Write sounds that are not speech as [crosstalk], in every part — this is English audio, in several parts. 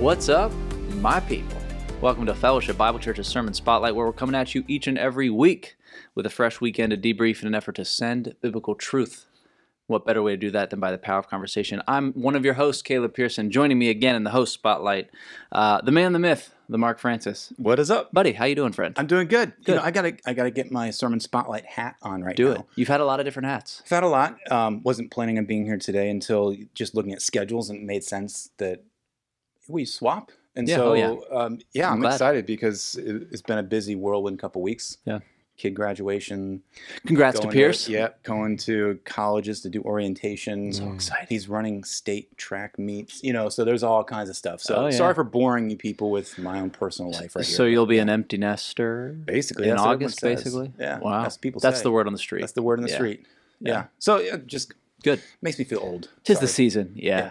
What's up, my people? Welcome to Fellowship Bible Church's Sermon Spotlight, where we're coming at you each and every week with a fresh weekend of debrief in an effort to send biblical truth. What better way to do that than by the power of conversation? I'm one of your hosts, Caleb Pearson. Joining me again in the host spotlight, uh, the man, the myth, the Mark Francis. What is up? Buddy, how you doing, friend? I'm doing good. Good. You know, I gotta I gotta get my sermon spotlight hat on right Do now. Do it. You've had a lot of different hats. I've had a lot. Um, wasn't planning on being here today until just looking at schedules and it made sense that we swap. And Yeah, so oh, yeah. Um, yeah, I'm I'm, excited because it, it's been a busy whirlwind couple weeks. Yeah. Kid graduation. Congrats to Pierce. yeah, going to colleges to do orientation. So excited. He's running state track meets, you know, so there's all kinds of stuff. So Oh, yeah. sorry for boring you people with my own personal life right here. So you'll be an empty nester Basically, in that's what everyone August, basically. Yeah, Wow. that's people That's say. the word on the street. That's the word in the street. Yeah. So just Good. makes me feel old. Tis the season. Yeah. Yeah.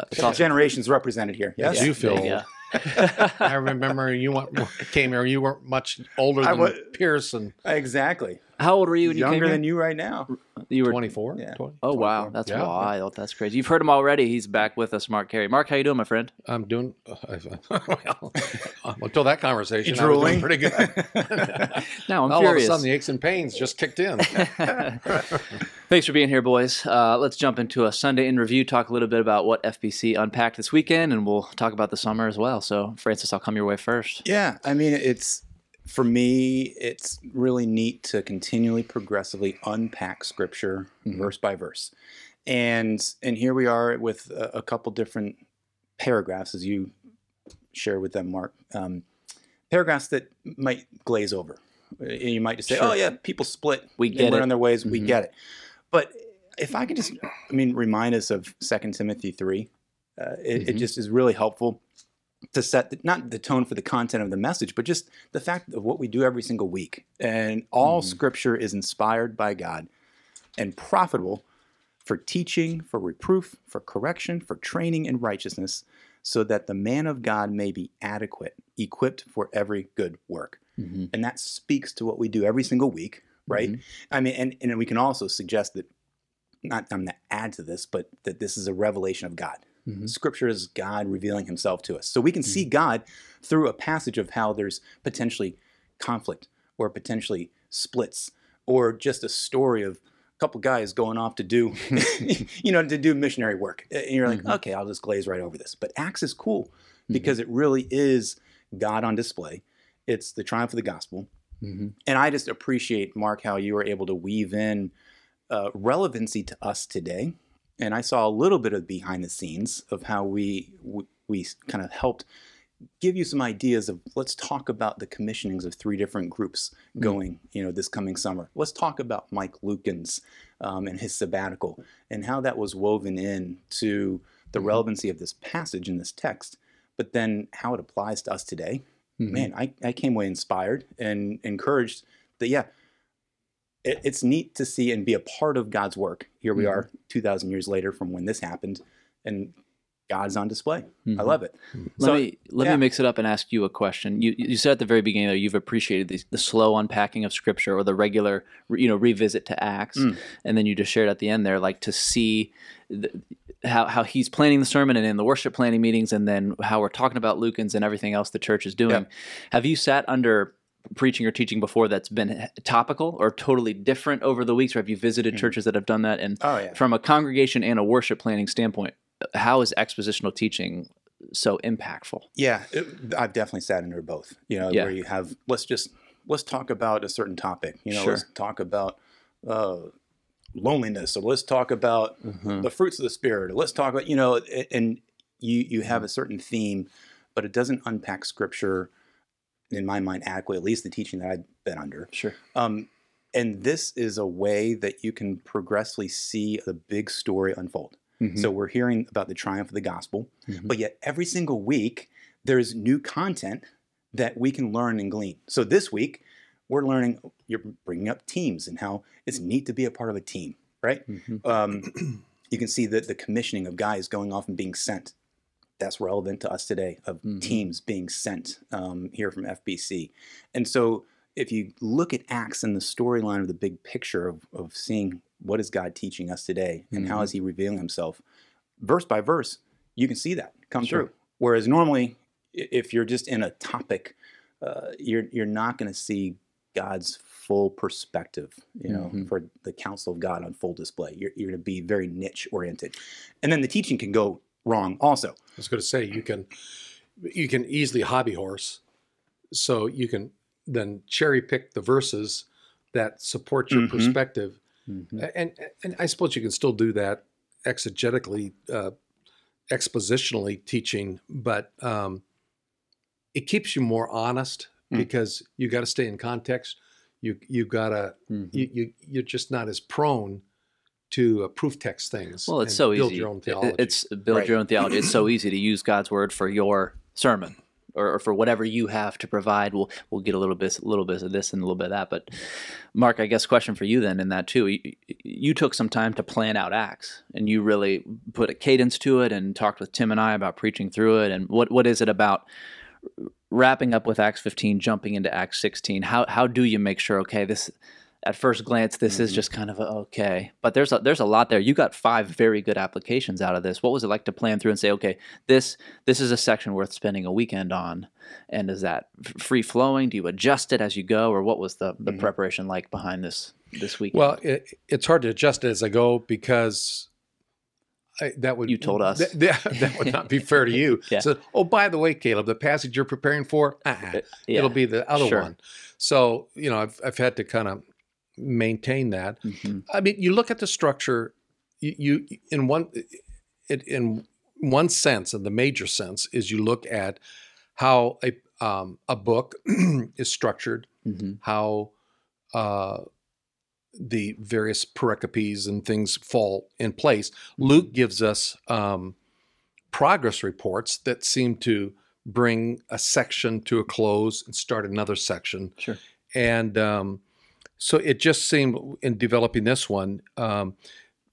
But it's All awesome. generations represented here. Yes. Yeah, You feel there you old. [laughs] I remember you went, came here. You weren't much older I than wa- Pearson. Exactly. How old were you when you came Younger here? than you right now. You were. Twenty four. Yeah. Oh wow, 24. that's Yeah. wild. That's crazy. You've heard him already. He's back with us, Mark Carey. Mark, how you doing, my friend? I'm doing [laughs] well [laughs] until that conversation. I was drooling? doing pretty good. [laughs] Now I'm All curious. of a sudden, the aches and pains just kicked in. Thanks for being here, boys. Uh, let's jump into a Sunday in review. Talk a little bit about what FBC unpacked this weekend, and we'll talk about the summer as well. So, Francis, I'll come your way first. Yeah. I mean, it's for me, it's really neat to continually, progressively unpack Scripture Mhm. verse by verse, and and here we are with a, a couple different paragraphs, as you share with them, Mark. Um, paragraphs that might glaze over. Uh, You might just say, Sure. "Oh yeah, people split. We get went it. on their ways. We Mhm. get it." But if I could just, I mean, remind us of Second Timothy three, uh, it, it Mhm. just is really helpful to set the, not the tone for the content of the message, but just the fact of what we do every single week. And all Mhm. Scripture is inspired by God and profitable for teaching, for reproof, for correction, for training in righteousness, so that the man of God may be adequate, equipped for every good work. Mm-hmm. And that speaks to what we do every single week, right? Mhm. I mean, and, and we can also suggest that, not I'm going to add to this, but that this is a revelation of God. Mhm. Scripture is God revealing himself to us. So we can see God through a passage of how there's potentially conflict or potentially splits or just a story of a couple guys going off to do, [laughs] [laughs] you know, to do missionary work. And you're like, Mhm. okay, I'll just glaze right over this. But Acts is cool because it really is God on display. It's the triumph of the gospel. Mm-hmm. And I just appreciate, Mark, how you were able to weave in uh, relevancy to us today. And I saw a little bit of behind the scenes of how we we, kind of helped give you some ideas of let's talk about the commissionings of three different groups going, you know, this coming summer. Let's talk about Mike Lukens um, and his sabbatical and how that was woven in to the Mhm. relevancy of this passage in this text, but then how it applies to us today Mm-hmm. man, I, I came away inspired and encouraged that, yeah, it, it's neat to see and be a part of God's work. Here we Mhm. are 2,000 years later from when this happened, and God's on display. Mhm. I love it. Let So, me let yeah. me mix it up and ask you a question. You you said at the very beginning that you've appreciated the, the slow unpacking of Scripture or the regular you know revisit to Acts, Mm. and then you just shared at the end there like to see the, how how he's planning the sermon and in the worship planning meetings, and then how we're talking about Lukens and everything else the church is doing. Yeah. Have you sat under preaching or teaching before that's been topical or totally different over the weeks, or have you visited Mm. churches that have done that? And Oh, yeah. from a congregation and a worship planning standpoint, how is expositional teaching so impactful? Yeah, it, I've definitely sat under both. You know, Yeah. where you have let's just let's talk about a certain topic. You know, Sure. let's talk about uh, loneliness, or let's talk about Mhm. the fruits of the spirit. Or let's talk about you know, and you you have a certain theme, but it doesn't unpack scripture in my mind adequately. At least the teaching that I've been under. Sure. Um, and this is a way that you can progressively see the big story unfold. So we're hearing about the triumph of the gospel, Mhm. but yet every single week there's new content that we can learn and glean. So this week we're learning. You're bringing up teams and how it's neat to be a part of a team, right? Mhm. Um, [clears throat] you can see that the commissioning of guys going off and being sent. That's relevant to us today of Mhm. teams being sent um, here from FBC. And so if you look at Acts and the storyline of the big picture of, of seeing what is God teaching us today and how Mhm. is he revealing himself, verse by verse, you can see that come Sure. through. Whereas normally, if you're just in a topic, uh, you're you're not going to see God's full perspective. You know, Mhm. for the counsel of God on full display. You're you're going to be very niche oriented, and then the teaching can go wrong also. I was going to say you can you can easily hobby horse, so you can then cherry pick the verses that support your Mhm. perspective, Mm-hmm. And and I suppose you can still do that exegetically, uh, expositionally teaching, but um, it keeps you more honest Mm. because you got to stay in context. You you got to Mhm. you, you you're just not as prone to uh, proof text things. Well, it's and so build easy. your own theology. It's build Right. your own theology. It's so easy to use God's word for your sermon or, or for whatever you have to provide. We'll we'll get a little bit a little bit of this and a little bit of that. But Mark, I guess question for you then in that too. You, you took some time to plan out Acts and you really put a cadence to it and talked with Tim and I about preaching through it. And what what is it about wrapping up with Acts 15, jumping into Acts 16? How how do you make sure okay this at first glance this is Mhm. just kind of a, okay but there's a, there's a lot there you got five very good applications out of this what was it like to plan through and say okay this this is a section worth spending a weekend on and is that free flowing do you adjust it as you go or what was the, the Mhm. preparation like behind this this weekend Well, it, it's hard to adjust it as I go because I, that would You told us. that, that, [laughs] that would not be fair to you. [laughs] Yeah. So, oh, by the way, Caleb, the passage you're preparing for, uh-uh, Uh, yeah. it'll be the other Sure. one. So, you know, I've I've had to kind of maintain that. Mhm. I mean, you look at the structure. You, you in one it in one sense, in the major sense, is you look at how a um, a book [clears throat] is structured, Mhm. how uh, the various pericopes and things fall in place. Luke gives us um, progress reports that seem to bring a section to a close and start another section. Sure. And um, so it just seemed in developing this one, um,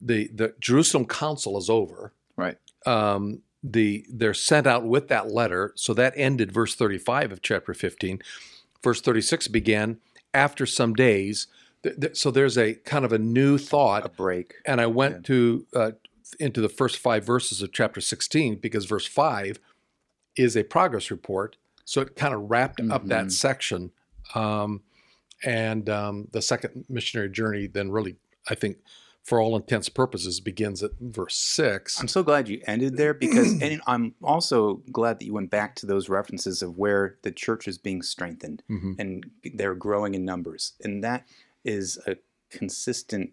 the the Jerusalem Council is over. Right. Um, the they're sent out with that letter. So that ended verse 35 of chapter 15. Verse 36 began after some days. Th- th- So there's a kind of a new thought, A break. and I went Yeah. to uh, into the first five verses of chapter 16 because verse five is a progress report. So it kind of wrapped up that Mhm. section. Um, and um, the second missionary journey then really, I think, for all intents and purposes, begins at verse six. I'm so glad you ended there [clears throat] because, and I'm also glad that you went back to those references of where the church is being strengthened Mhm. and they're growing in numbers, and that is a consistent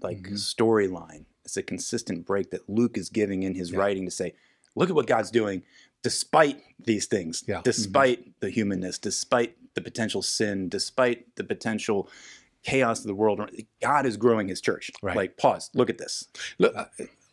like Mhm. storyline. It's a consistent break that Luke is giving in his Yeah. writing to say, look at what God's doing, despite these things, Yeah. despite the humanness, despite the potential sin, despite the potential chaos of the world. God is growing His church. Right. Like, pause, look at this. Look, uh,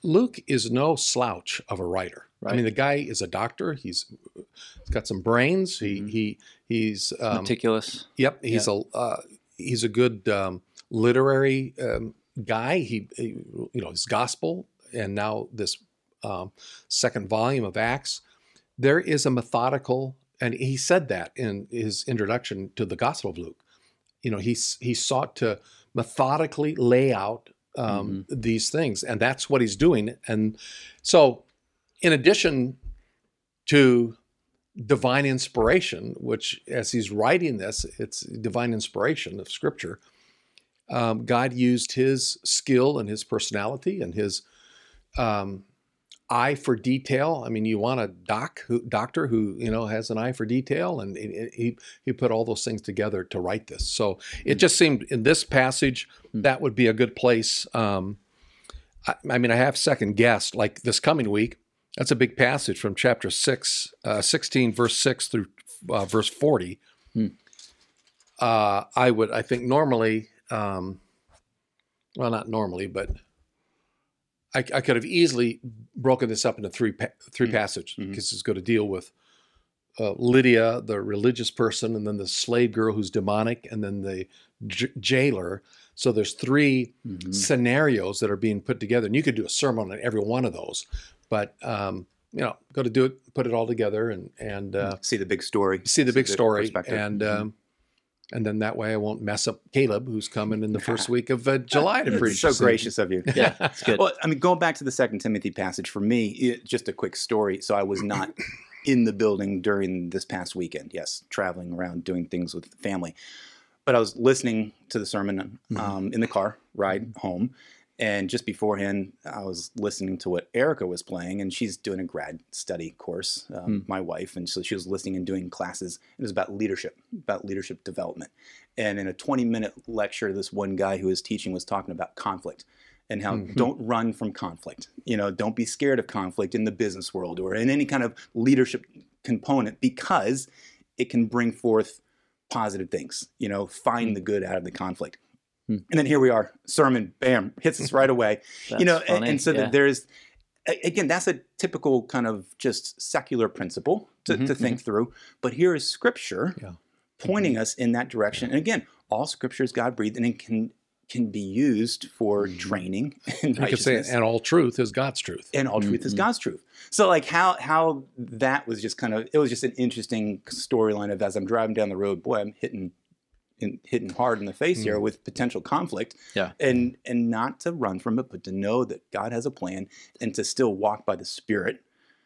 Luke is no slouch of a writer. Right. I mean, the guy is a doctor. He's, he's got some brains. He Mhm. he he's um, meticulous Yep, he's a uh, he's a good um, literary um, guy. He, he, you know, his gospel, and now this um, second volume of Acts. There is a methodical, and he said that in his introduction to the Gospel of Luke. You know, he he sought to methodically lay out um, these things, and that's what he's doing. And so, in addition to divine inspiration, which as he's writing this, it's divine inspiration of scripture. Um, God used his skill and his personality and his um, eye for detail. I mean, you want a doc who, doctor who you know has an eye for detail, and he- he put all those things together to write this. So it just seemed in this passage Hmm. that would be a good place. Um, I, I mean, I have second guessed like this coming week. That's a big passage from chapter 6, uh, 16, verse 6 through uh, verse 40. Hmm. Uh, I would, I think, normally, um, well, not normally, but I, I could have easily broken this up into three pa- three Hmm. passages Mhm. because it's going to deal with uh, Lydia, the religious person, and then the slave girl who's demonic, and then the j- jailer. So there's three Mhm. scenarios that are being put together, and you could do a sermon on every one of those. But um, you know, go to do it, put it all together, and and uh, see the big story. see the big story, perspective. and Mhm. um, and then that way I won't mess up Caleb, who's coming in the first week of uh, July to preach. so So- gracious of you. [laughs] yeah it's good Well, I mean, going back to the Second Timothy passage for me, it, just a quick story. So I was not in the building during this past weekend. Yes, traveling around doing things with family. But I was listening to the sermon Mhm. um, in the car ride home, and just beforehand, I was listening to what Erica was playing, and she's doing a grad study course, um, Hmm. my wife, and so she was listening and doing classes. It was about leadership, about leadership development. And in a 20 minute lecture, this one guy who was teaching was talking about conflict and how Mhm. don't run from conflict. You know, don't be scared of conflict in the business world or in any kind of leadership component because it can bring forth positive things. You know, find the good out of the conflict. Hmm. And then here we are, sermon, bam, hits us right [laughs] away. you know, and, and so yeah. that there's again, that's a typical kind of just secular principle to, Mhm, to think through. But here is scripture Yeah. pointing us in that direction. And again, all scripture is God breathed and it can can be used for Mhm. training [laughs] and You could say, and all truth is God's truth. and all truth is Mhm. God's truth. So like how how that was just kind of it was just an interesting storyline of as I'm driving down the road, boy, I'm hitting in, hitting hard in the face here with potential conflict. Yeah. And and not to run from it, but to know that God has a plan and to still walk by the Spirit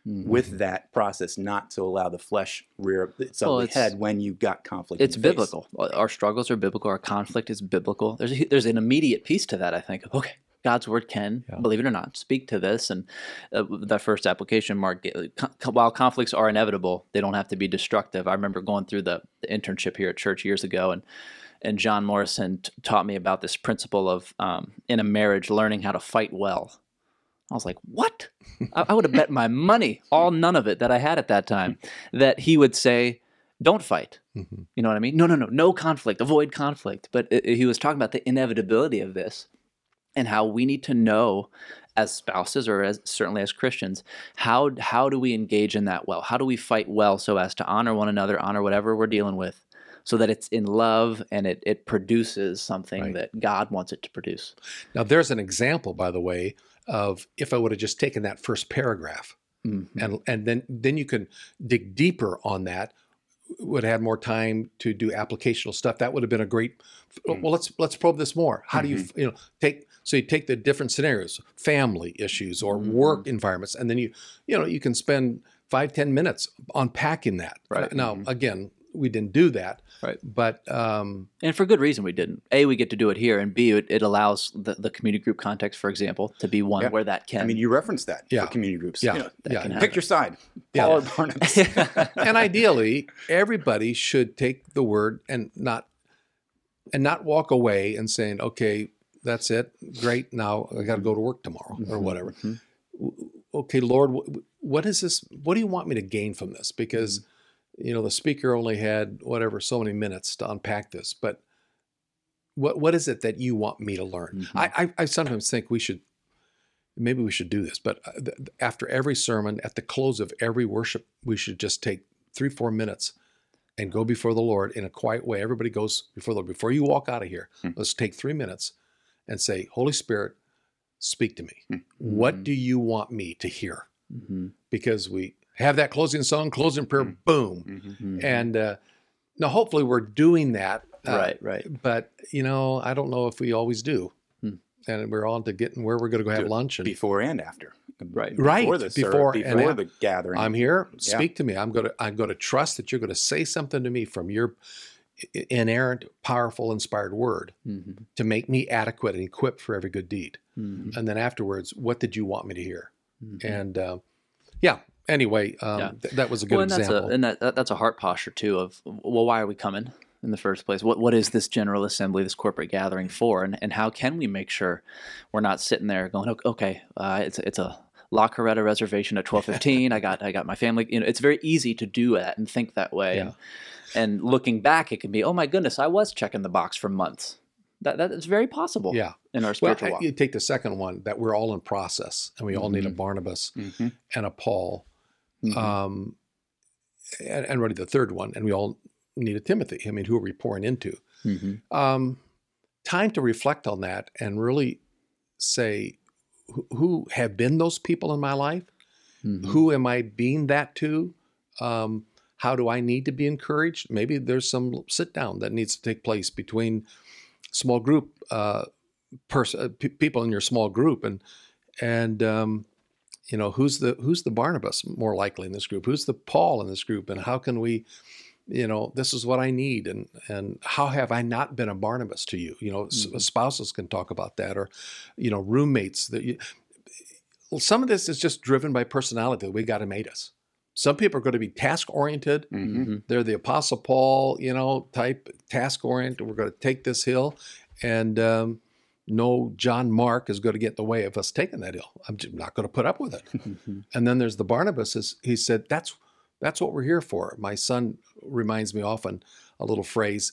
Mhm. with that process, not to allow the flesh rear its Well, ugly it's- head when you've got conflict. it's your face. biblical. Our struggles are biblical. Our conflict is biblical. There's a, there's an immediate piece to that. I think. [laughs] Okay, God's word can, Yeah. believe it or not, speak to this. And uh, that first application, Mark, uh, con- while conflicts are inevitable, they don't have to be destructive. I remember going through the, the internship here at church years ago, and and John Morrison t- taught me about this principle of um, in a marriage learning how to fight well. I was like, what? I, I would have bet my [laughs] money, all none of it that I had at that time, that he would say, don't fight. Mhm. You know what I mean? No, no, no, no conflict, avoid conflict. But it, it- he was talking about the inevitability of this and how we need to know as spouses or as certainly as Christians, how how do we engage in that well? How do we fight well so as to honor one another, honor whatever we're dealing with, so that it's in love and it, it produces something Right. that God wants it to produce. Now, there's an example, by the way, of if I would have just taken that first paragraph Mhm. and and then then you can dig deeper on that. Would have had more time to do applicational stuff. That would have been a great. Mm. Well, let's let's probe this more. How do you Mm-hmm. you know take so you take the different scenarios, family issues or Mhm. work environments, and then you you know you can spend five ten minutes unpacking that. Right. now, Mhm. again, we didn't do that. Right. But um, And for good reason we didn't. A, we get to do it here, and B, it, it allows the, the community group context, for example, to be one Yeah. where that can. I mean, you referenced that Yeah. for community groups. Yeah. You know, that yeah. can pick happen. your side, Yeah. Paul or Barnabas. [laughs] and ideally everybody should take the word and not and not walk away and saying okay that's it. Great. Now i got to go to work tomorrow or whatever. Mhm. okay lord what is this what do you want me to gain from this? Because you know the speaker only had whatever so many minutes to unpack this but what what is it that you want me to learn? Mhm. I, I i sometimes think we should maybe we should do this but uh, after every sermon at the close of every worship we should just take three four minutes and go before the lord in a quiet way. Everybody goes before the lord before you walk out of here Hmm. let's take three minutes and say holy spirit speak to me Hmm. what Mhm. do you want me to hear Mhm. because we have that closing song closing prayer Hmm. boom Mhm. Mhm. and uh, now hopefully we're doing that uh, right, right. but you know i don't know if we always do Hmm. and we're on to getting where we're going to go have Do lunch and before and after. Right. Right, Before the before before the gathering. i'm here Yeah. speak to me i'm going to i'm going to trust that you're going to say something to me from your inerrant powerful inspired word Mhm. to make me adequate and equipped for every good deed Mhm. and then afterwards what did you want me to hear Mhm. and uh, yeah anyway um, Yeah. th- that was a good well, and that's example a and that, that that's a heart posture too of well, why are we coming in the first place? What what is this general assembly, this corporate gathering for, and and how can we make sure we're not sitting there going, "Ok- okay, uh, it's a, it's a La Coretta reservation at twelve fifteen. I got I got my family. You know, it's very easy to do that and think that way. Yeah. And, and looking back, it can be, oh my goodness, I was checking the box for months. That that is very possible. yeah in our well spiritual I- walk. you take the second one that we're all in process and we all need a Mhm. barnabas Mhm. and a paul Mhm. um, and, and really the third one, and we all need a Timothy. I mean, who are we pouring into? Mhm. Um, time to reflect on that and really say, who, who have been those people in my life? Mhm. Who am I being that to? Um, how do I need to be encouraged? Maybe there's some sit down that needs to take place between small group uh, pers- uh, pe- people in your small group, and and um, you know, who's the who's the Barnabas more likely in this group? Who's the Paul in this group? And how can we, you know, this is what I need, and and how have I not been a Barnabas to you? You know, Mhm. spouses can talk about that, or you know, roommates. That you, some of this is just driven by personality. The way God made us. Some people are going to be task oriented. Mhm. Mhm. They're the Apostle Paul, you know, type task oriented. We're going to take this hill, and um, no John Mark is going to get in the way of us taking that hill. I'm just not going to put up with it. [laughs] And then there's the Barnabas. He said, "That's that's what we're here for." My son reminds me often a little phrase: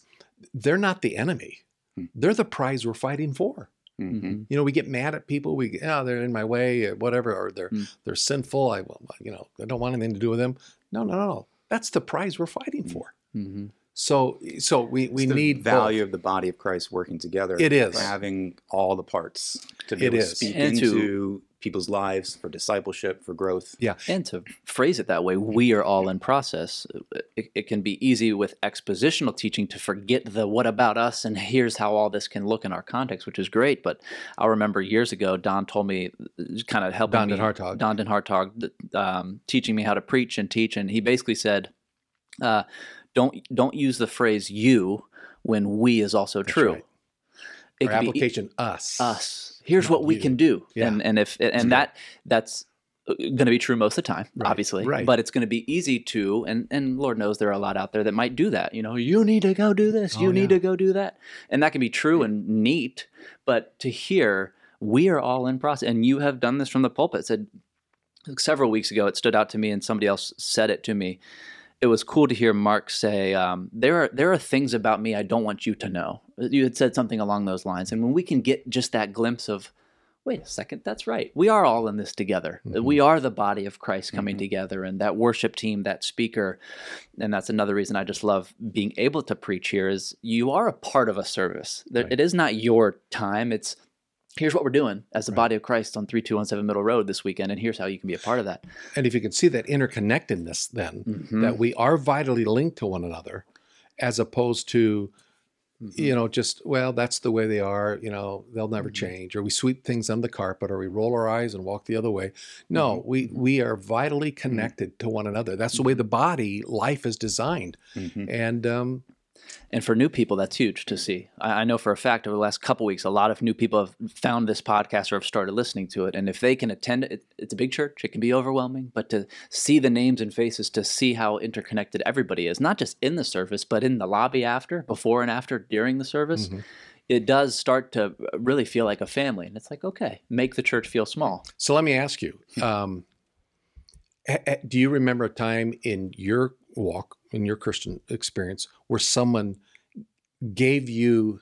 "They're not the enemy; Hmm. they're the prize we're fighting for." Mhm. Mhm. You know, we get mad at people. We, oh, they're in my way, or whatever, or they're Hmm. they're sinful. I, you know, I don't want anything to do with them. No, no, no, no. That's the prize we're fighting Hmm. for. Mhm. So, so we we It's the need value both. of the body of Christ working together. It is. having all the parts to be It able is. to speak And to- into people's lives for discipleship, for growth. Yeah, And to phrase it that way, we are all in process. It, it can be easy with expositional teaching to forget the what about us and here's how all this can look in our context, which is great. But I remember years ago, Don told me, kind of helping Don me, Den Hartog. Don Den Hartog, um, teaching me how to preach and teach, and he basically said, uh, "Don't don't use the phrase you when we is also That's true." right. It can be application, us. us. Here's what we you. can do, Yeah. and and if and that that's uh, going to be true most of the time, Right, obviously. right. But it's going to be easy to, and and Lord knows there are a lot out there that might do that. You know, you need to go do this, you Oh, need yeah. to go do that, and that can be true and neat. But to hear we are all in process, and you have done this from the pulpit. Said several weeks ago, it stood out to me, and somebody else said it to me. It was cool to hear Mark say, um, "There are there are things about me I don't want you to know." You had said something along those lines, and when we can get just that glimpse of, wait a second, that's right, we are all in this together. Mhm. We are the body of Christ coming Mhm. together, and that worship team, that speaker, and that's another reason I just love being able to preach here. Is you are a part of a service. Right. It is not your time. It's here's what we're doing as the Right. body of Christ on three two one seven Middle Road this weekend, and here's how you can be a part of that. And if you can see that interconnectedness, then Mhm. that we are vitally linked to one another, as opposed to, Mhm. you know, just well, that's the way they are. You know, they'll never Mhm. change, or we sweep things under the carpet, or we roll our eyes and walk the other way. No, we we are vitally connected to one another. That's the way the body life is designed, and um, And for new people, that's huge to see. I, I know for a fact over the last couple weeks, a lot of new people have found this podcast or have started listening to it. And if they can attend it, it's a big church. It can be overwhelming, but to see the names and faces, to see how interconnected everybody is, not just in the service, but in the lobby after, before and after, during the service, mhm. it does start to really feel like a family. And it's like, okay, make the church feel small. So let me ask you: um, Do you remember a time in your walk, in your Christian experience, where someone gave you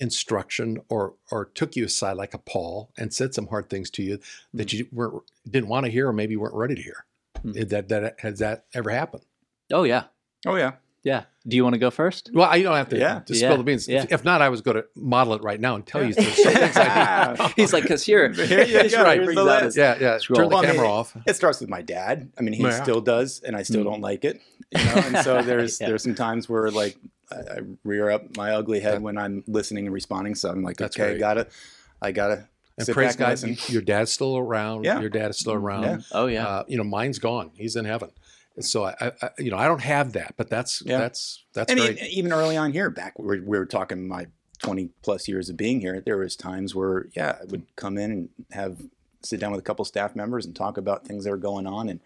instruction or or took you aside like a Paul and said some hard things to you that you weren't didn't want to hear or maybe weren't ready to hear? Hmm. That that has that ever happened? Oh, yeah. Oh yeah. Yeah. Do you want to go first? Well, I- you don't have to, Yeah. to Yeah, spill the beans. yeah. If, if not, I was going to model it right now and tell Yeah. you there's some things I do. [laughs] He's like, because here, [laughs] Here you he's go, right. here's the list. Yeah, yeah. Scroll. Turn the Well, I mean, camera off. It starts with my dad. I mean, he Yeah. still does, and I still Mm. don't like it. You know, and so [laughs] there's Yeah. there's some times where like I, I rear up my ugly head when I'm listening and responding. So I'm like, That's okay, great. gotta, I gotta. And sit praise back and God, listen. your dad's still around. Yeah. Your dad is still around. Yeah. Oh, yeah. Uh, you know, mine's gone. He's in heaven. And so I, I, you know, I don't have that, but that's Yeah. that's that's and great. even early on here, back we we were talking my 20 plus years of being here, there was times where yeah, I would come in and have sit down with a couple staff members and talk about things that are going on and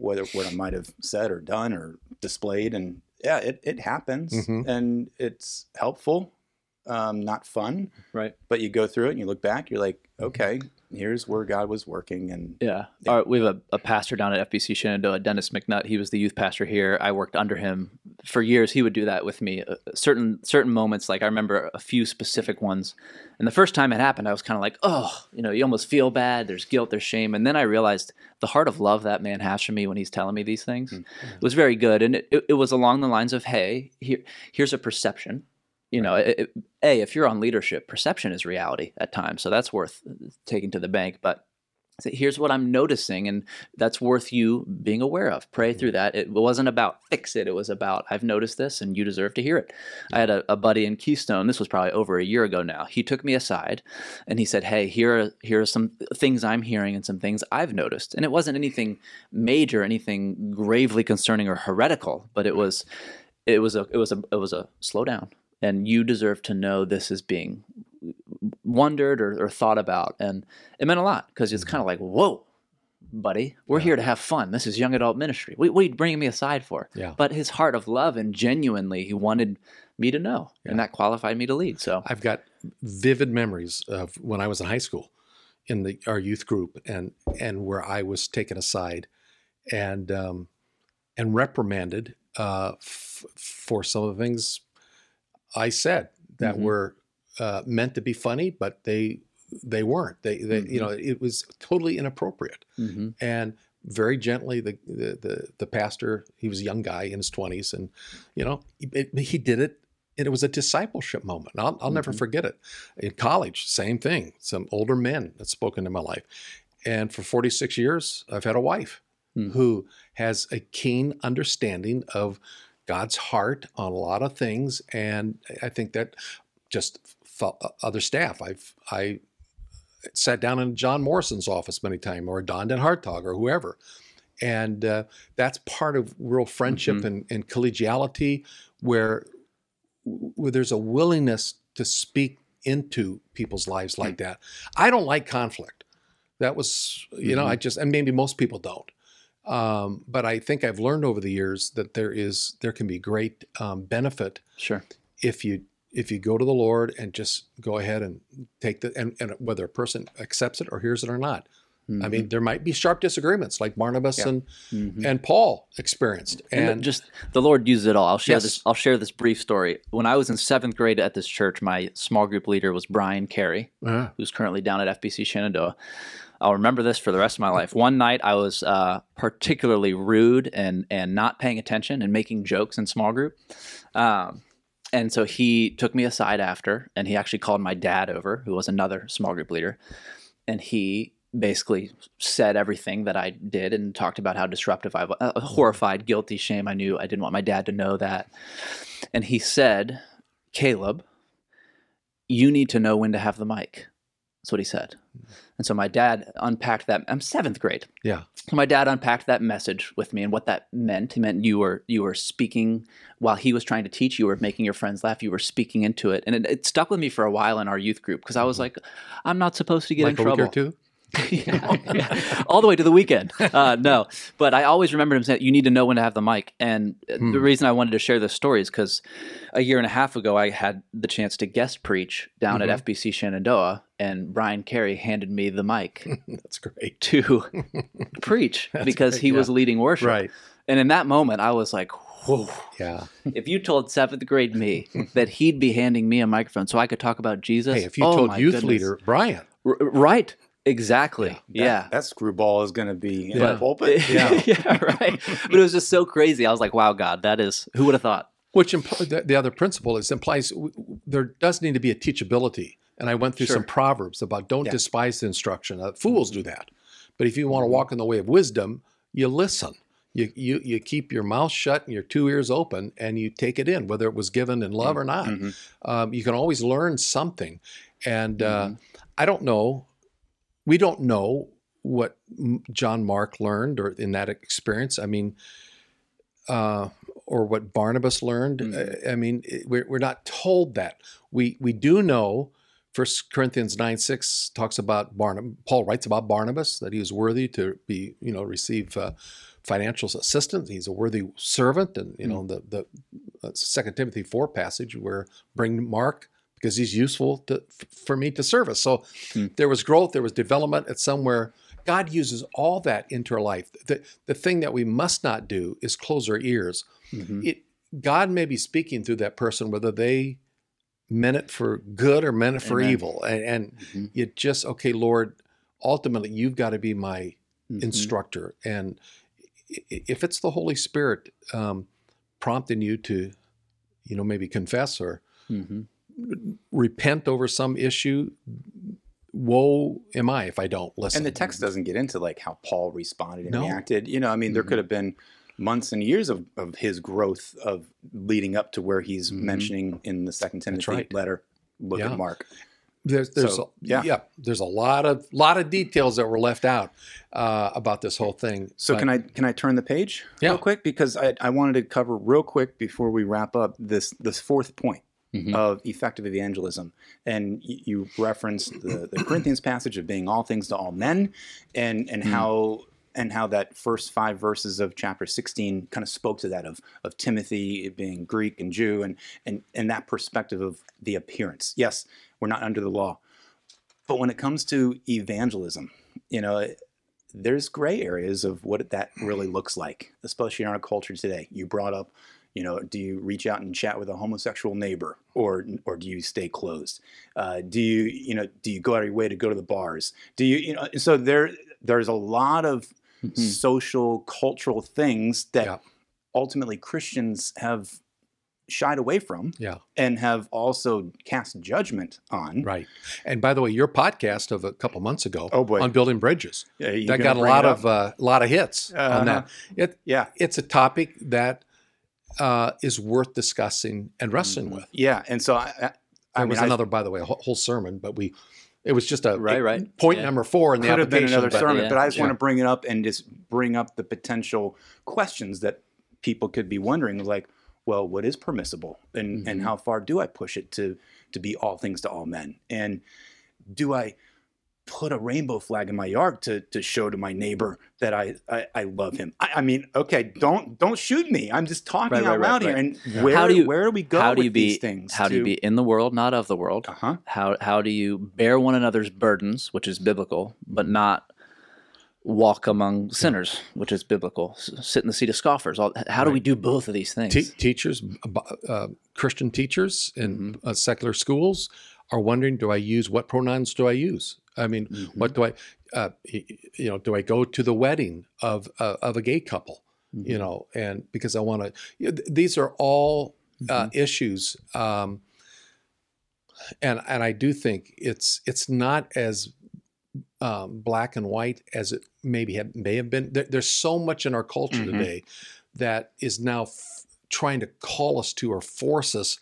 whether what I might have said or done or displayed, and yeah, it it happens, Mhm. and it's helpful, um, not fun, Right. but you go through it and you look back, you're like, okay, here's where God was working, and Yeah. Yeah. Right, we have a, a pastor down at FBC Shenandoah, Dennis McNutt. He was the youth pastor here. I worked under him for years. He would do that with me. Uh, certain certain moments, like I remember a few specific ones. And the first time it happened, I was kind of like, oh, you know, you almost feel bad. There's guilt, there's shame. And then I realized the heart of love that man has for me when he's telling me these things Mm. was very good. And it, it, it was along the lines of, hey, here, here's a perception. You know, it, it- a if you're on leadership, perception is reality at times, so that's worth uh, taking to the bank. But here's what I'm noticing, and that's worth you being aware of. Pray through mm-hmm. that. It wasn't about fix it. It was about I've noticed this, and you deserve to hear it. I had a, a buddy in Keystone. This was probably over a year ago now. He took me aside, and he said, "Hey, here are here are some things I'm hearing and some things I've noticed." And it wasn't anything major, anything gravely concerning or heretical, but it was it was a it was a it was a slow down and you deserve to know this is being wondered or, or thought about and it meant a lot because it's kind of like whoa buddy we're Yeah. here to have fun this is young adult ministry what, what are you bringing me aside for Yeah. but his heart of love and genuinely he wanted me to know Yeah. and that qualified me to lead so I've got vivid memories of when I was in high school in the our youth group and and where I was taken aside and um, and reprimanded uh, f- for some of the things I said that Mhm. were uh, meant to be funny, but they they weren't. They, they you Mhm. know it was totally inappropriate mhm. and very gently the, the the the pastor he was a young guy in his 20s and you know it, he did it and it was a discipleship moment i'll, I'll never Mhm. forget it in college same thing some older men that spoke into my life and for 46 years i've had a wife Hmm. who has a keen understanding of god's heart on a lot of things and i think that just other staff i've i sat down in John Morrison's office many times, or Don Den Hartog, or whoever. And uh, that's part of real friendship Mhm. and, and collegiality, where where there's a willingness to speak into people's lives like that. I don't like conflict. That was, you know, I just, and maybe most people don't. Um, but I think I've learned over the years that there is, there can be great um, benefit sure if you if you go to the Lord and just go ahead and take the and, and whether a person accepts it or hears it or not. I mean, there might be sharp disagreements like Barnabas Yeah. and Mhm. and Paul experienced. and, And, just the Lord uses it all. I'll share Yes. this. I'll share this brief story. When I was in seventh grade at this church, my small group leader was Brian Carey. Uh, who's currently down at FBC Shenandoah. I'll remember this for the rest of my life. One night, I was uh, particularly rude and and not paying attention and making jokes in small group. Um, and so he took me aside after, and he actually called my dad over, who was another small group leader, and he basically said everything that I did and talked about how disruptive I was, uh, horrified, guilty, shame. I knew I didn't want my dad to know that. And he said, Caleb, you need to know when to have the mic. That's what he said. And so my dad unpacked that. I'm seventh grade. yeah, So my dad unpacked that message with me and what that meant. He meant you were you were speaking while he was trying to teach. You were making your friends laugh. You were speaking into it, and it, it stuck with me for a while in our youth group because I was like, I'm not supposed to get like in trouble. [laughs] yeah, [laughs] yeah. all the way to the weekend. Uh, no, but I always remember him saying, "You need to know when to have the mic." And uh Hmm. the reason I wanted to share this story is because a year and a half ago, I had the chance to guest preach down Mhm. at FBC Shenandoah, and Brian Carey handed me the mic [laughs] That's great. to preach That's because great, he yeah. was leading worship. Right. And in that moment, I was like, "Whoa!" Yeah. If you told seventh grade me that he'd be handing me a microphone so I could talk about Jesus, Hey, if you oh told youth goodness. leader Brian, R- right? Exactly. That- yeah. That screwball is going to be in Yeah. the pulpit. [laughs] Yeah. yeah, right. But it was just so crazy. I was like, wow, God, that is, who would have thought? which impl- the, the other principle is implies w- w- there does need to be a teachability. And I went through Sure. some proverbs about don't Yeah. despise the instruction. Uh, fools do that, but if you want to walk in the way of wisdom, you listen. You, you you keep your mouth shut and your two ears open, and you take it in, whether it was given in love or not. Mhm. Um, you can always learn something, and uh, I don't know. We don't know what John Mark learned or in that experience. I mean, uh, or what Barnabas learned. Mhm. Uh, I mean, it- we're, we're not told that. We we do know. First Corinthians nine six talks about Barnabas. Paul writes about Barnabas that he was worthy to be, you know, receive uh, financial assistance. He's a worthy servant, and you know the the uh, Second Timothy four passage where bring Mark because he's useful to, for me to service. So Hmm. there was growth, there was development at somewhere. God uses all that into our life. The, the thing that we must not do is close our ears. Mhm. It God may be speaking through that person, whether they meant it for good or meant it for Amen. evil. And, and Mhm. you just, okay, Lord, ultimately you've got to be my Mhm. instructor. And if it's the Holy Spirit um, prompting you to, you know, maybe confess or Mhm. Repent over some issue, woe am I if I don't listen. And the text doesn't get into like how Paul responded and No. reacted. You know, I mean, there Mhm. could have been months and years of, of his growth of leading up to where he's Mhm. mentioning in the second Timothy right. letter. Look Yeah. at Mark. there's there's So, a, yeah. yeah. there's a lot of lot of details that were left out uh, about this whole thing. So But- can I can I turn the page Yeah. real quick because I, I wanted to cover real quick before we wrap up this this fourth point Mhm. of effective evangelism, and you referenced the, the Corinthians passage of being all things to all men, and and Mm. how and how that first five verses of chapter 16 kind of spoke to that of of Timothy being Greek and Jew and and and that perspective of the appearance. Yes, we're not under the law, but when it comes to evangelism, you know, there's gray areas of what that really looks like, especially in our culture today. You brought up, you know, do you reach out and chat with a homosexual neighbor, or or do you stay closed? Uh, do you, you know, do you go out of your way to go to the bars? Do you, you know, so there there's a lot of Mhm. social cultural things that Yeah. ultimately Christians have shied away from yeah, and have also cast judgment on. right. And by the way, your podcast of a couple months ago Oh, boy. on building bridges Yeah, that got a lot of up? uh, lot of hits Uh-huh. on that. It yeah. it's a topic that uh, is worth discussing and wrestling with. Yeah, and so I, I, There I mean, was I- another, by the way, a whole, whole sermon, but we it was just a Right, right. point Yeah. number four in the could have been another but- sermon, yeah, but I just yeah. want to bring it up and just bring up the potential questions that people could be wondering, like, well, what is permissible, and and Mhm. how far do I push it to to be all things to all men, and do I put a rainbow flag in my yard to to show to my neighbor that I I, I love him? I, I mean, okay, don't don't shoot me. I'm just talking Right, out right, right, here, right. and Yeah. where How do you- where do we go how do with you be these things? how do you be in the world, not of the world? Uh huh. How how do you bear one another's burdens, which is biblical, but not walk among sinners, which is biblical? S- Sit in the seat of scoffers. All, how do we do both of these things? Te- teachers, uh, Christian teachers in Mm-hmm. uh, secular schools are wondering: Do I use what pronouns do I use? I mean, Mhm. what do I, uh, you know, do I go to the wedding of uh, of a gay couple? Mm-hmm. You know, and because I want to, these are all uh, Mm-hmm. issues, um, and and I do think it's it's not as um, black and white as it maybe have, may have been. There, there's so much in our culture Mhm. today that is now f- trying to call us to or force us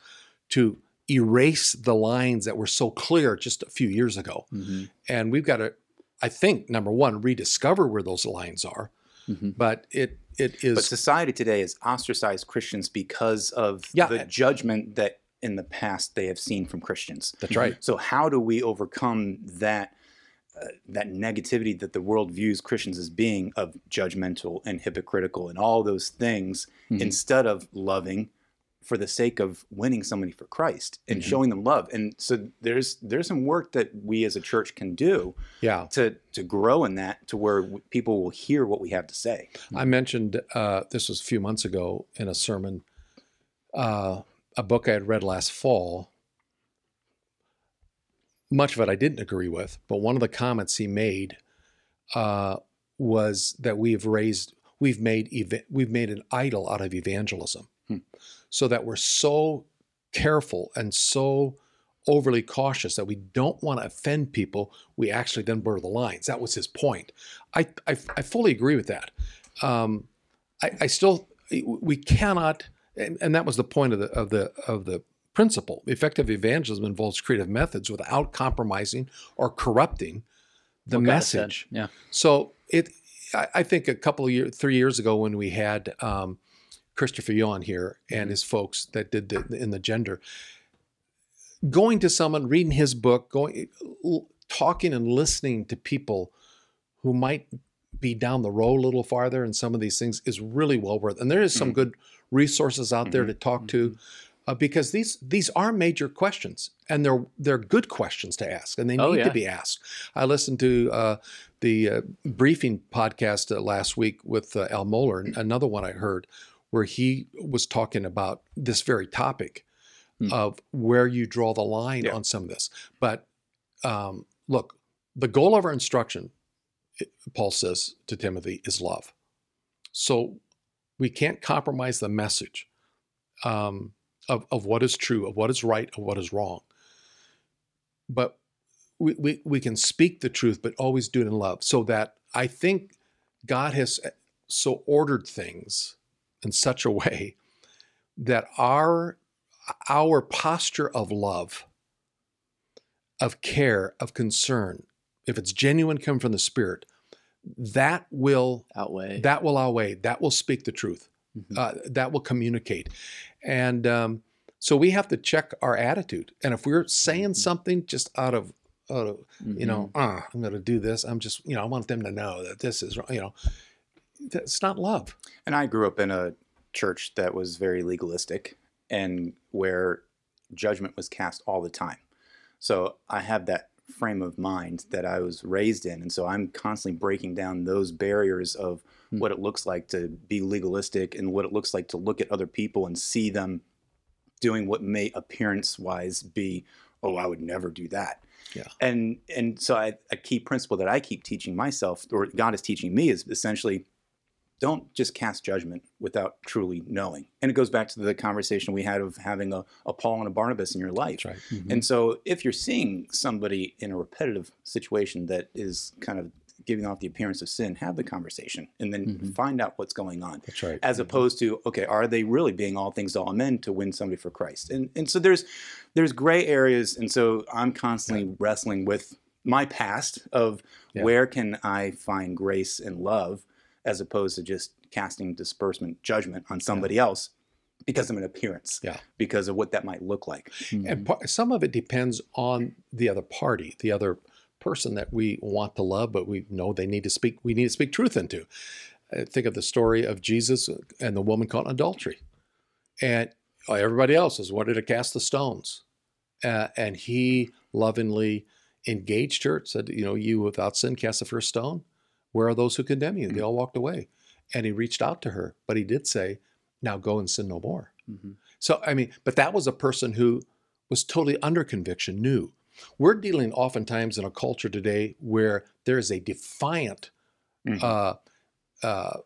to erase the lines that were so clear just a few years ago. Mhm. And we've got to, I think, number one, rediscover where those lines are. Mhm. But it it But society today has ostracized Christians because of Yeah. the judgment that in the past they have seen from Christians. that's right. So how do we overcome that uh, that negativity that the world views Christians as being of judgmental and hypocritical and all those things Mhm. instead of loving for the sake of winning somebody for Christ and Mhm. showing them love. And so there's there's some work that we as a church can do Yeah. to to grow in that to where people will hear what we have to say. I mentioned uh, this was a few months ago in a sermon, uh, a book I had read last fall. Much of it I didn't agree with, but one of the comments he made uh, was that we've raised, we've made, eva- we've made an idol out of evangelism. So that we're so careful and so overly cautious that we don't want to offend people. We actually then blur the lines. That was his point. I I, I fully agree with that. Um, I, I still we cannot, and, and that was the point of the of the of the principle. Effective evangelism involves creative methods without compromising or corrupting the What message. Yeah. So it, I, I think a couple of years, three years ago, when we had um, Christopher Yuan here and his folks that did the, in the gender, going to someone, reading his book, going, talking and listening to people who might be down the road a little farther in some of these things is really well worth. And there is some Mhm. good resources out there Mhm. to talk to. Uh, because these these are major questions, and they're they're good questions to ask, and they need Oh, yeah. to be asked. I listened to uh, the uh, briefing podcast uh, last week with uh, Al Mohler, another one I heard, where he was talking about this very topic Hmm. of where you draw the line Yeah. on some of this. But um, look, the goal of our instruction, Paul says to Timothy, is love. So we can't compromise the message um, of, of what is true, of what is right, of what is wrong. But we, we, we can speak the truth, but always do it in love. So that I think God has so ordered things in such a way that our our posture of love, of care, of concern, if it's genuine, come from the Spirit, that will Outweigh. that will outweigh. That will speak the truth. Mhm. Uh, that will communicate, and um, so we have to check our attitude. And if we're saying Mhm. something just out of, out of you know, Mm-hmm. ah, I'm going to do this. I'm just, you know, I want them to know that this is, you know, that's not love. And I grew up in a church that was very legalistic and where judgment was cast all the time. So I have that frame of mind that I was raised in. And so I'm constantly breaking down those barriers of Hmm. what it looks like to be legalistic and what it looks like to look at other people and see them doing what may appearance wise be, oh, I would never do that. Yeah. And and so I, a key principle that I keep teaching myself, or God is teaching me, is essentially don't just cast judgment without truly knowing. And it goes back to the conversation we had of having a, a Paul and a Barnabas in your life. Right. Mhm. And so if you're seeing somebody in a repetitive situation that is kind of giving off the appearance of sin, have the conversation and then Mhm. find out what's going on. That's right. As opposed to, okay, are they really being all things to all men to win somebody for Christ? And and so there's there's gray areas, and so I'm constantly wrestling with my past of Yeah. where can I find grace and love, as opposed to just casting disbursement judgment on somebody else because of an appearance, Yeah. because of what that might look like. And par- some of it depends on the other party, the other person that we want to love, but we know they need to speak. We need to speak truth into. Uh, think of the story of Jesus and the woman caught in adultery, and uh, everybody else is wanted to cast the stones, uh, and he lovingly engaged her. Said, "You know, you without sin cast the first stone. Where are those who condemn you?" They all walked away, and he reached out to her, but he did say, "Now go and sin no more." Mhm. So, I mean, but that was a person who was totally under conviction, knew. We're dealing oftentimes in a culture today where there is a defiant, Mhm. uh, uh,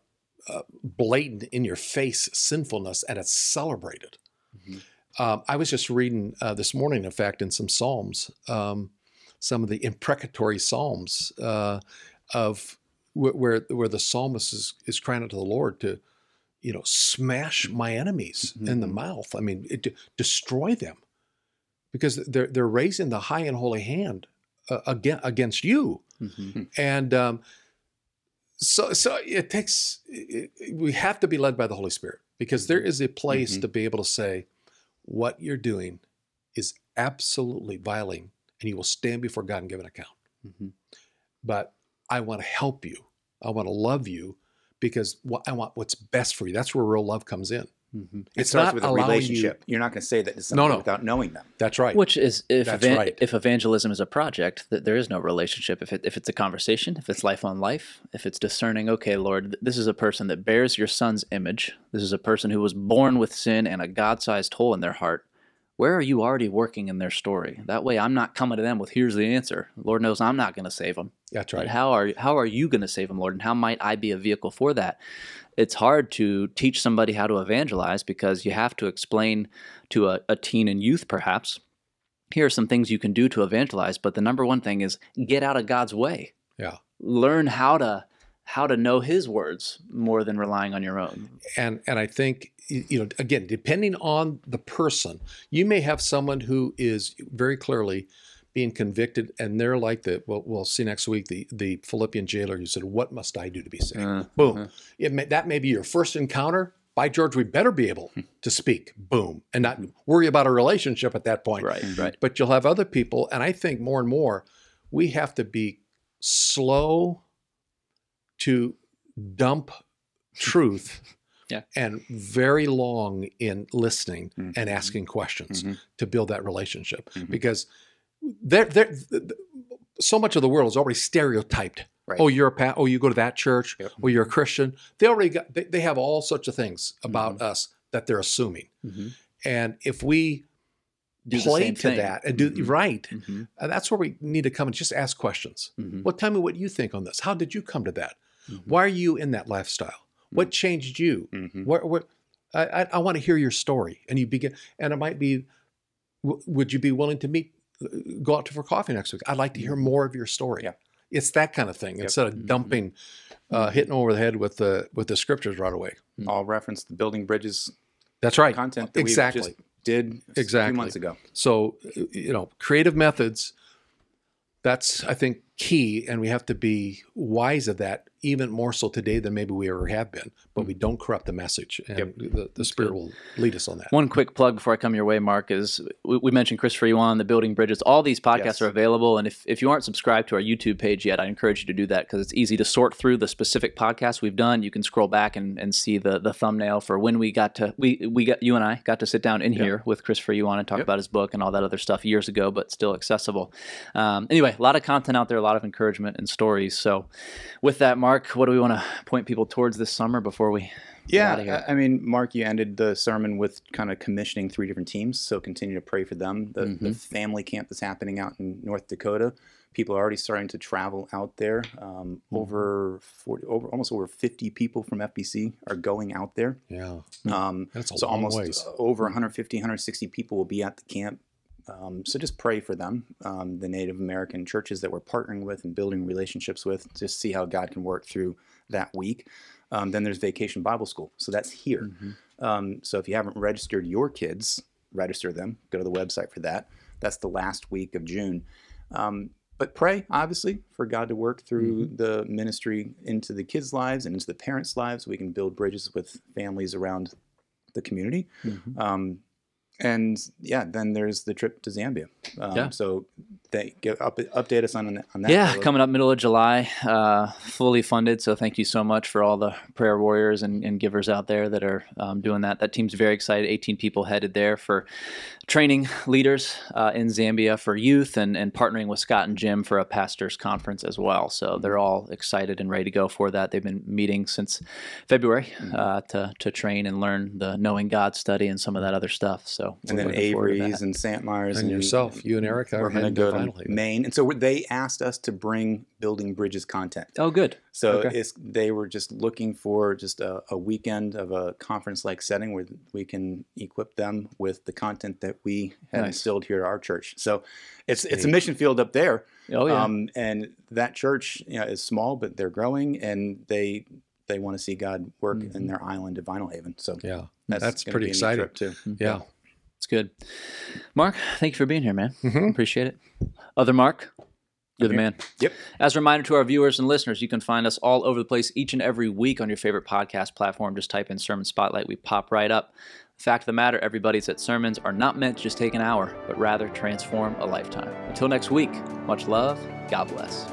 uh, blatant, in your face sinfulness, and it's celebrated. Mhm. Um, I was just reading uh, this morning, in fact, in some Psalms, um, some of the imprecatory Psalms uh, of where where the psalmist is, is crying out to the Lord to, you know, smash my enemies in the Mhm. mouth. I mean, it, destroy them, because they're they're raising the high and holy hand uh, again against you, Mhm. and um, so so it takes it, we have to be led by the Holy Spirit because there is a place to be able to say what you're doing is absolutely violating, and you will stand before God and give an account Mhm. but I want to help you. I want to love you because what I want what's best for you. That's where real love comes in. Mhm. It It's starts not with a relationship. You, are not going to say that to No, somebody no. without knowing them. That's right. Which is if That's evan- right. if evangelism is a project, that there is no relationship. If it, if it's a conversation, if it's life on life, if it's discerning, okay, Lord, this is a person that bears your Son's image. This is a person who was born with sin and a God-sized hole in their heart. Where are you already working in their story? That way, I'm not coming to them with here's the answer. Lord knows I'm not going to save them. That's But right. how are how are you going to save them, Lord? And how might I be a vehicle for that? It's hard to teach somebody how to evangelize because you have to explain to a, a teen and youth, perhaps, here are some things you can do to evangelize. But the number one thing is get out of God's way. Yeah. Learn how to how to know His words more than relying on your own. And and I think you know again, depending on the person, you may have someone who is very clearly being convicted, and they're like the well, we'll see next week the the Philippian jailer who said, "What must I do to be saved?" Uh, Boom. uh. It may, that may be your first encounter. By George, we better be able to speak. Boom, and not worry about a relationship at that point. Right, right. But you'll have other people, and I think more and more we have to be slow to dump [laughs] truth Yeah. and very long in listening and Mhm. asking questions Mhm. to build that relationship Mhm. because there there so much of the world is already stereotyped Right. oh you're a pa- oh you go to that church Yep. oh you're a christian they already got they, they have all sorts of things about Mm-hmm. us that they're assuming Mhm. and if we Do play to thing. that and do Mhm. right Mhm. and that's where we need to come and just ask questions Mhm. well tell me what you think on this how did you come to that Mhm. why are you in that lifestyle what changed you Mhm. what, what I, I, want to hear your story and you begin and it might be w- would you be willing to meet go out to for coffee next week. I'd like to hear more of your story. Yeah. It's that kind of thing instead of dumping, uh, hitting over the head with the with the scriptures right away. I'll reference the building bridges That's right. content that exactly. we just did a Exactly. few months ago. So, uh, you know, creative methods, that's, I think, key. And we have to be wise of that even more so today than maybe we ever have been. But we don't corrupt the message. And Yep. the, the Spirit will lead us on that. One quick plug before I come your way, Mark, is we, we mentioned Christopher Yuan, the Building Bridges. All these podcasts Yes. are available. And if, if you aren't subscribed to our YouTube page yet, I encourage you to do that because it's easy to sort through the specific podcasts we've done. You can scroll back and, and see the, the thumbnail for when we got to, we, we got, you and I got to sit down in here with Christopher Yuan and talk Yep. about his book and all that other stuff years ago, but still accessible. Um, anyway, a lot of content out there, a lot of encouragement and stories. So with that, Mark, what do we want to point people towards this summer before we Yeah, outta here. I I mean, Mark, you ended the sermon with kind of commissioning three different teams, so continue to pray for them. The, Mm-hmm. the family camp that's happening out in North Dakota, people are already starting to travel out there. Um, Mm-hmm. Over 40, over almost over 50 people from FBC are going out there. Yeah. Um, That's a so long almost ways. over 150, 160 people will be at the camp. Um, so just pray for them, um, the Native American churches that we're partnering with and building relationships with, just see how God can work through that week. Um, then there's Vacation Bible School, so that's here. Um, so if you haven't registered your kids, register them. Go to the website for that. That's the last week of June. Um, but pray, obviously, for God to work through the ministry into the kids' lives and into the parents' lives. We can build bridges with families around the community. Um, and yeah, then there's the trip to Zambia. Um, Yeah. So they give up, update us on, on that. Yeah, coming up middle of July, uh, fully funded. So thank you so much for all the prayer warriors and, and givers out there that are um, doing that. That team's very excited. 18 people headed there for training leaders uh, in Zambia for youth and, and partnering with Scott and Jim for a pastors conference as well. So they're all excited and ready to go for that. They've been meeting since February uh, to, to train and learn the knowing God study and some of that other stuff. So and then looking Avery's and St. Myers And yourself, you and Eric are We're going to go to Maine, and so they asked us to bring Building Bridges content. oh, good. So Okay. it's, they were just looking for just a, a weekend of a conference-like setting where we can equip them with the content that we have Nice. instilled here at our church. So it's it's a mission field up there, Oh, yeah. um, and that church you know, is small, but they're growing, and they they want to see God work Mm-hmm. in their island of Vinalhaven. So Yeah. That's, gonna pretty be a neat exciting. trip, too. Yeah. It's good. Mark, thank you for being here, man. Mhm. Appreciate it. Other Mark, you're the man. Yep. As a reminder to our viewers and listeners, you can find us all over the place each and every week on your favorite podcast platform. Just type in Sermon Spotlight. We pop right up. Fact of the matter, everybody's at sermons are not meant to just take an hour, but rather transform a lifetime. Until next week, much love. God bless.